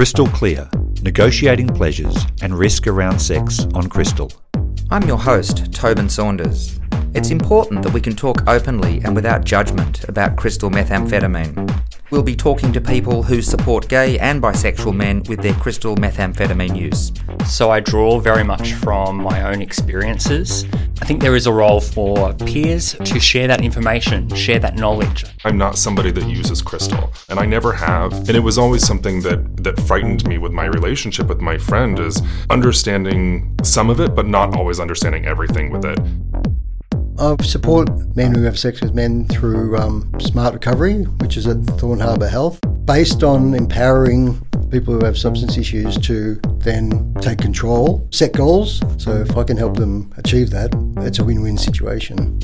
Crystal Clear Negotiating Pleasures and Risk Around Sex on Crystal. I'm your host, Tobin Saunders. It's important that we can talk openly and without judgment about crystal methamphetamine. We'll be talking to people who support gay and bisexual men with their crystal methamphetamine use. So I draw very much from my own experiences. I think there is a role for peers to share that information, share that knowledge. I'm not somebody that uses crystal, and I never have. And it was always something that that frightened me with my relationship with my friend is understanding some of it, but not always understanding everything with it. I support men who have sex with men through um, Smart Recovery, which is at Thorne Harbour Health, based on empowering people who have substance issues to then take control, set goals. So if I can help them achieve that, it's a win win situation.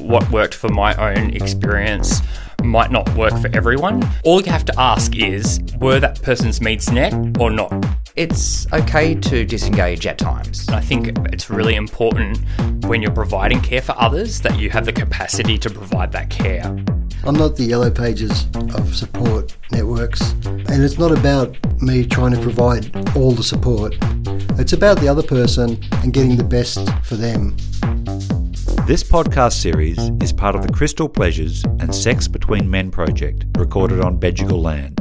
What worked for my own experience might not work for everyone. All you have to ask is were that person's needs met or not? It's okay to disengage at times. I think it's really important when you're providing care for others that you have the capacity to provide that care. I'm not the yellow pages of support and it's not about me trying to provide all the support. It's about the other person and getting the best for them. This podcast series is part of the Crystal Pleasures and Sex Between Men project recorded on Bedegal land.